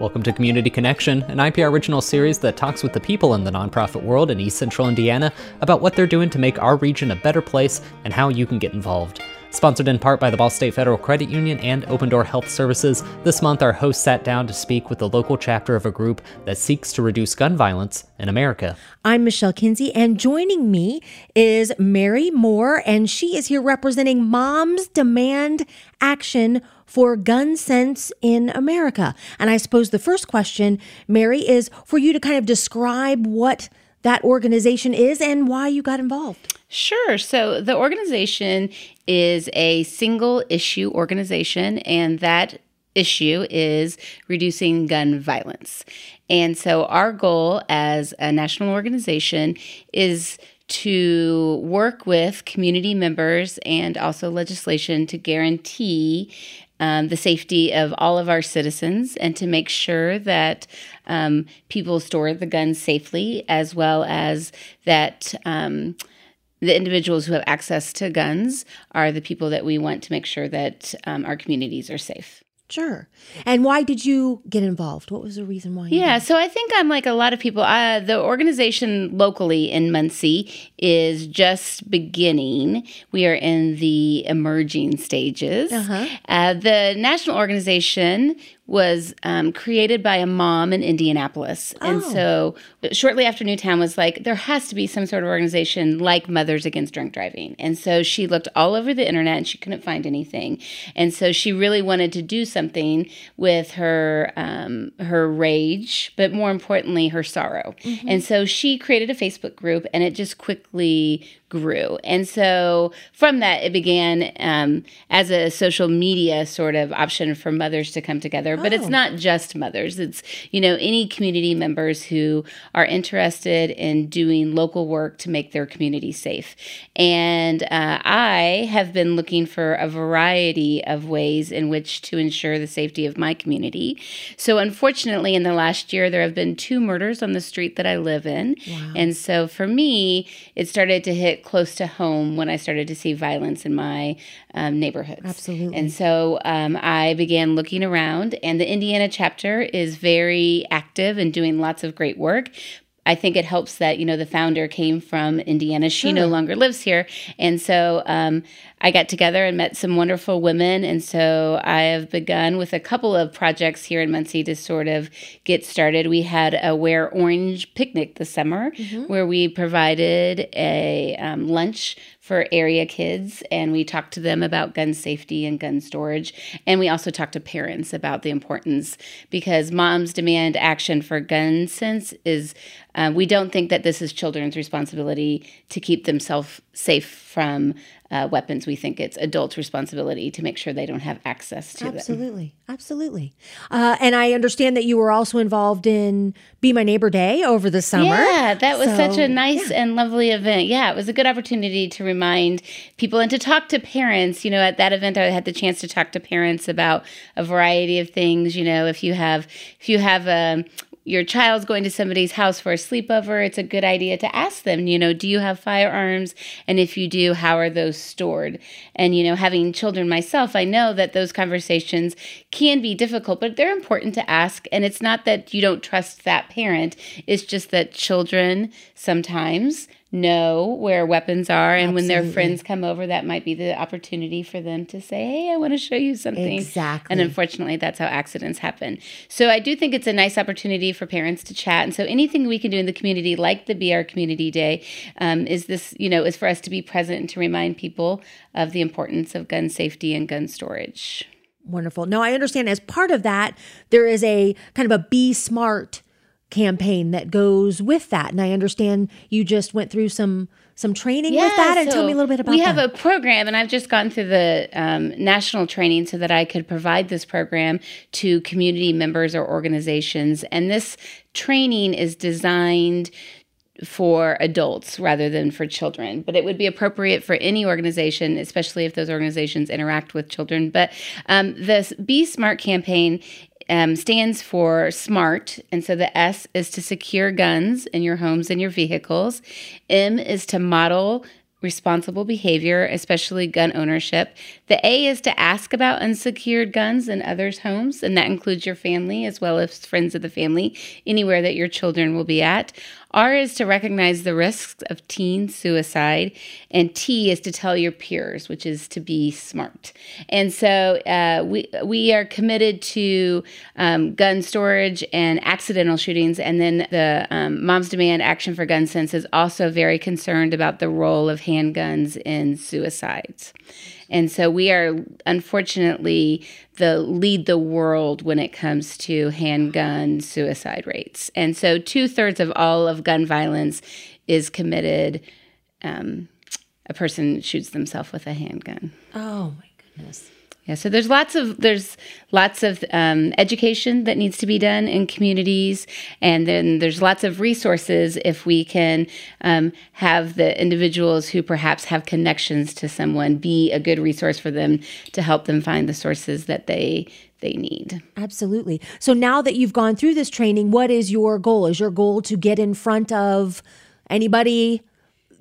Welcome to Community Connection, an IPR original series that talks with the people in the nonprofit world in East Central Indiana about what they're doing to make our region a better place and how you can get involved. Sponsored in part by the Ball State Federal Credit Union and Open Door Health Services, this month our host sat down to speak with the local chapter of a group that seeks to reduce gun violence in America. I'm Michelle Kinsey, and joining me is Mary Moore, and she is here representing Moms Demand Action for gun sense in America. And I suppose the first question, Mary, is for you to kind of describe what that organization is and why you got involved. Sure. So the organization is a single issue organization, and that issue is reducing gun violence. And so our goal as a national organization is to work with community members and also legislation to guarantee um, the safety of all of our citizens and to make sure that um, people store the guns safely, as well as that. Um, the individuals who have access to guns are the people that we want to make sure that um, our communities are safe. Sure. And why did you get involved? What was the reason why? yeah, so I think I'm like a lot of people. Uh, the organization locally in Muncie is just beginning. We are in the emerging stages. Uh-huh. Uh, the national organization was um, created by a mom in Indianapolis. And Oh. so shortly after Newtown was like, there has to be some sort of organization like Mothers Against Drunk Driving. And so she looked all over the internet and she couldn't find anything. And so she really wanted to do something with her um, her rage, but more importantly, her sorrow. And so she created a Facebook group and it just quickly grew. And so from that, it began um, as a social media sort of option for mothers to come together. But it's Oh. not just mothers, it's, you know, any community members who are interested in doing local work to make their community safe. And uh, I have been looking for a variety of ways in which to ensure the safety of my community. So unfortunately, in the last year, there have been two murders on the street that I live in. And so for me, it started to hit close to home when I started to see violence in my um, neighborhoods. Absolutely. And so um, I began looking around, and the Indiana chapter is very active and doing lots of great work. I think it helps that you know the founder came from Indiana. She no longer lives here, and so um, I got together and met some wonderful women. And so I have begun with a couple of projects here in Muncie to sort of get started. We had a Wear Orange picnic this summer, where we provided a um, lunch for area kids and we talked to them about gun safety and gun storage and we also talked to parents about the importance because moms demand action for gun sense is uh, we don't think that this is children's responsibility to keep themselves safe from uh, weapons we think it's adults responsibility to make sure they don't have access to them Absolutely. Absolutely. Uh, and I understand that you were also involved in Be My Neighbor Day over the summer. Yeah, that was such a nice and lovely event. Yeah, it was a good opportunity to remind people and to talk to parents. You know, at that event, I had the chance to talk to parents about a variety of things. You know, if you have if you have um your child's going to somebody's house for a sleepover, it's a good idea to ask them, you know, do you have firearms? And if you do, how are those stored? And, you know, having children myself, I know that those conversations can be difficult, but they're important to ask. And it's not that you don't trust that parent, it's just that children sometimes know where weapons are. And when their friends come over, that might be the opportunity for them to say, hey, I want to show you something. Exactly. And unfortunately, that's how accidents happen. So I do think it's a nice opportunity for parents to chat. And so anything we can do in the community, like the BR Community Day, um, is this, you know, is for us to be present and to remind people of the importance of gun safety and gun storage. Wonderful. Now, I understand as part of that, there is a kind of a Be Smart campaign that goes with that. And I understand you just went through some some training with that and tell me a little bit about We that. have a program, and I've just gone through the um, national training so that I could provide this program to community members or organizations. And this training is designed for adults rather than for children, but it would be appropriate for any organization, especially if those organizations interact with children. But um, this Be Smart campaign um, stands for SMART. And so the S is to secure guns in your homes and your vehicles. M is to model responsible behavior, especially gun ownership. The A is to ask about unsecured guns in others' homes, and that includes your family as well as friends of the family, anywhere that your children will be at. R is to recognize the risks of teen suicide, and T is to tell your peers, which is to be smart. And so uh, we we are committed to um, gun storage and accidental shootings, and then the um, Moms Demand Action for Gun Sense is also very concerned about the role of handguns in suicides. And so we are unfortunately the lead the world when it comes to handgun suicide rates. And so two thirds of all of gun violence is committed. Um, a person shoots themselves with a handgun. Oh my goodness. Yeah, so there's lots of there's lots of um, education that needs to be done in communities, and then there's lots of resources if we can um, have the individuals who perhaps have connections to someone be a good resource for them to help them find the sources that they they need. Absolutely. So now that you've gone through this training, what is your goal? Is your goal to get in front of anybody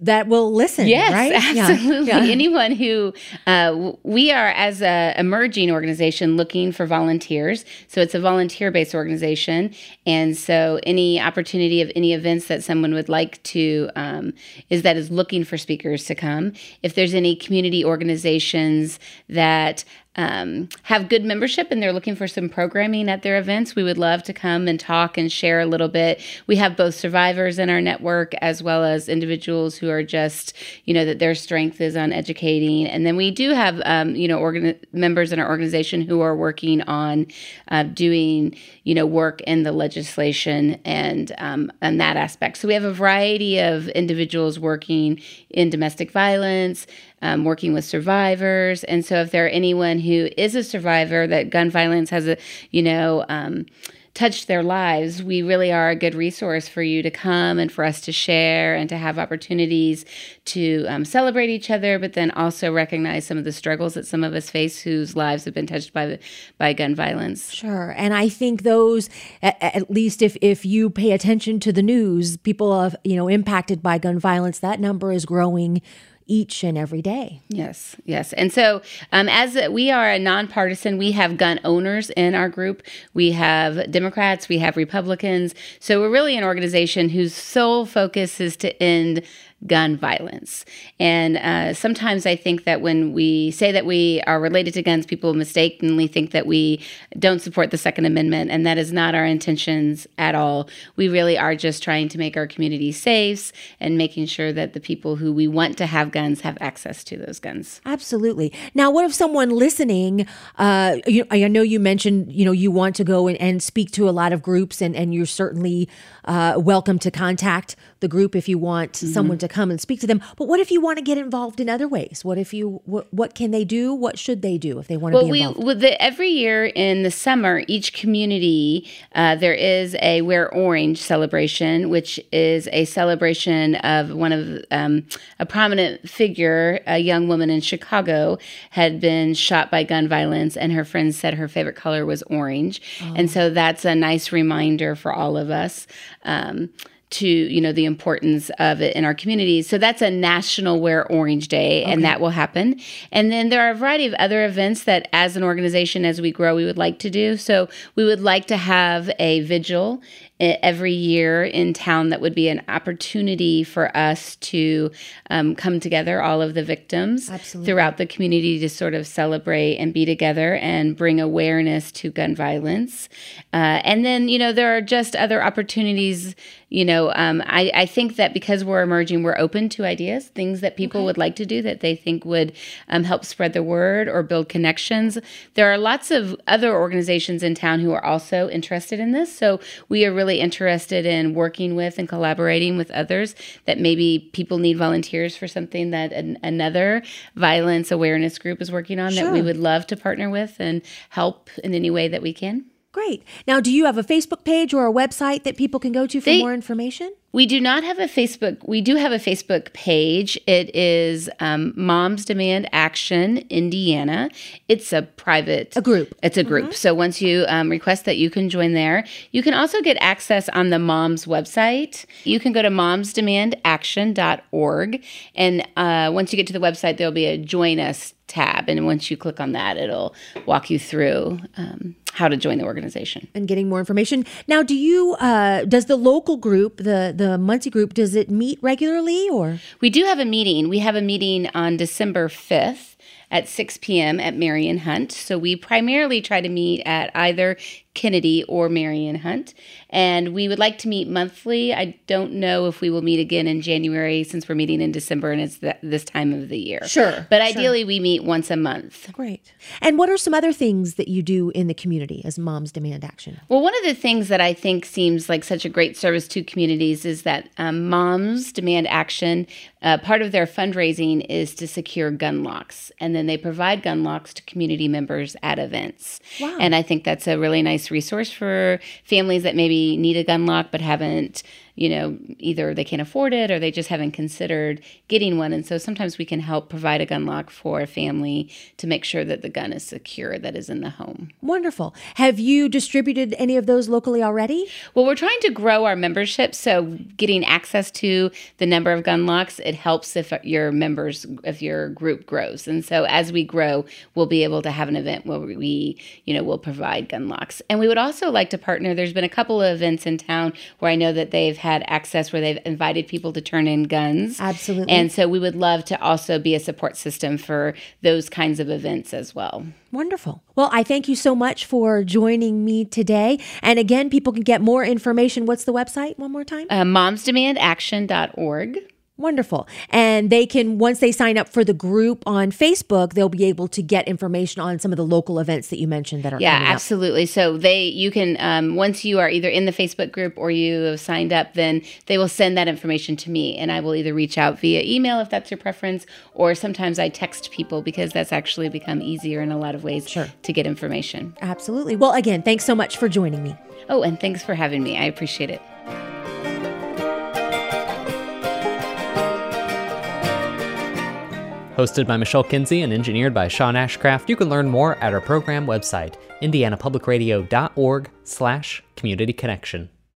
that will listen. Yes, right? absolutely. Yeah. Yeah. Anyone who uh, we are as a emerging organization looking for volunteers. So it's a volunteer based organization, and so any opportunity of any events that someone would like to um, is that is looking for speakers to come. If there's any community organizations that um, have good membership and they're looking for some programming at their events, we would love to come and talk and share a little bit. We have both survivors in our network as well as individuals who are just, you know, that their strength is on educating. And then we do have, um, you know, organ- members in our organization who are working on uh, doing, you know, work in the legislation and um, and that aspect. So we have a variety of individuals working in domestic violence um, working with survivors. And so, if there are anyone who is a survivor that gun violence has a, you know, um, touched their lives, we really are a good resource for you to come and for us to share and to have opportunities to um, celebrate each other, but then also recognize some of the struggles that some of us face whose lives have been touched by by gun violence. Sure, and I think those, at, at least if if you pay attention to the news, people of you know impacted by gun violence, that number is growing each and every day. Yes, yes. And so, um, as we are a nonpartisan, we have gun owners in our group. We have Democrats, we have Republicans. So, we're really an organization whose sole focus is to end gun violence. And uh, sometimes I think that when we say that we are related to guns, people mistakenly think that we don't support the Second Amendment, and that is not our intentions at all. We really are just trying to make our community safe and making sure that the people who we want to have guns have access to those guns. Absolutely. Now, what if someone listening? Uh, you, I know you mentioned you know you want to go and, and speak to a lot of groups, and and you're certainly uh, welcome to contact the group if you want mm-hmm. someone to come and speak to them. But what if you want to get involved in other ways? What if you what, what can they do? What should they do if they want to well, be involved? We, well, the, every year in the summer, each community uh, there is a Wear Orange celebration, which is a celebration of one of um, a prominent figure, a young woman in Chicago, had been shot by gun violence, and her friends said her favorite color was orange, oh. and so that's a nice reminder for all of us. Um, to you know the importance of it in our communities so that's a national wear orange day okay. and that will happen. And then there are a variety of other events that as an organization as we grow we would like to do. So we would like to have a vigil every year in town that would be an opportunity for us to um, come together, all of the victims Absolutely. throughout the community to sort of celebrate and be together and bring awareness to gun violence. Uh, and then, you know, there are just other opportunities. You know, um, I, I think that because we're emerging, we're open to ideas, things that people okay. would like to do that they think would um, help spread the word or build connections. There are lots of other organizations in town who are also interested in this. So we are really really interested in working with and collaborating with others that maybe people need volunteers for something that an, another violence awareness group is working on sure. that we would love to partner with and help in any way that we can. Great. Now, do you have a Facebook page or a website that people can go to for they, more information? We do not have a Facebook. We do have a Facebook page. It is um, Moms Demand Action Indiana. It's a private A group. It's a group. So once you um, request that, you can join there. You can also get access on the Moms website. You can go to momsdemandaction.org, and uh, once you get to the website, there'll be a Join Us tab, and once you click on that, it'll walk you through um, how to join the organization. and getting more information. Now, do you uh does the local group, the the Muncie group, does it meet regularly or We do have a meeting. We have a meeting on December 5th at 6 p.m. at Maring-Hunt. So we primarily try to meet at either Kennedy or Maring-Hunt. And we would like to meet monthly. I don't know if we will meet again in January since we're meeting in December and it's th- this time of the year. Sure, But ideally, we meet once a month. Great. And what are some other things that you do in the community as Moms Demand Action? Well, one of the things that I think seems like such a great service to communities is that um, moms demand action. Uh, part of their fundraising is to secure gun locks, and then they provide gun locks to community members at events. Wow. And I think that's a really nice resource for families that maybe need a gun lock but haven't you know, either they can't afford it or they just haven't considered getting one. And so sometimes we can help provide a gun lock for a family to make sure that the gun is secure that is in the home. Wonderful. Have you distributed any of those locally already? Well, we're trying to grow our membership, so getting access to the number of gun locks it helps if your members, if your group grows, and so as we grow, we'll be able to have an event where we, you know, will provide gun locks. And we would also like to partner. There's been a couple of events in town where I know that they've had access where they've invited people to turn in guns. Absolutely. And so we would love to also be a support system for those kinds of events as well. Wonderful. Well, I thank you so much for joining me today. And again, people can get more information. What's the website one more time? Uh, momsdemandaction.org. Wonderful. And they can, once they sign up for the group on Facebook, they'll be able to get information on some of the local events that you mentioned that are Yeah, absolutely. So they, you can, um, once you are either in the Facebook group or you have signed up, then they will send that information to me, and I will either reach out via email if that's your preference, or sometimes I text people because that's actually become easier in a lot of ways Sure. to get information. Absolutely. Well, again, thanks so much for joining me. Oh, and thanks for having me. I appreciate it. Hosted by Michelle Kinsey and engineered by Sean Ashcraft, you can learn more at our program website, indianapublicradio.org slash community connection.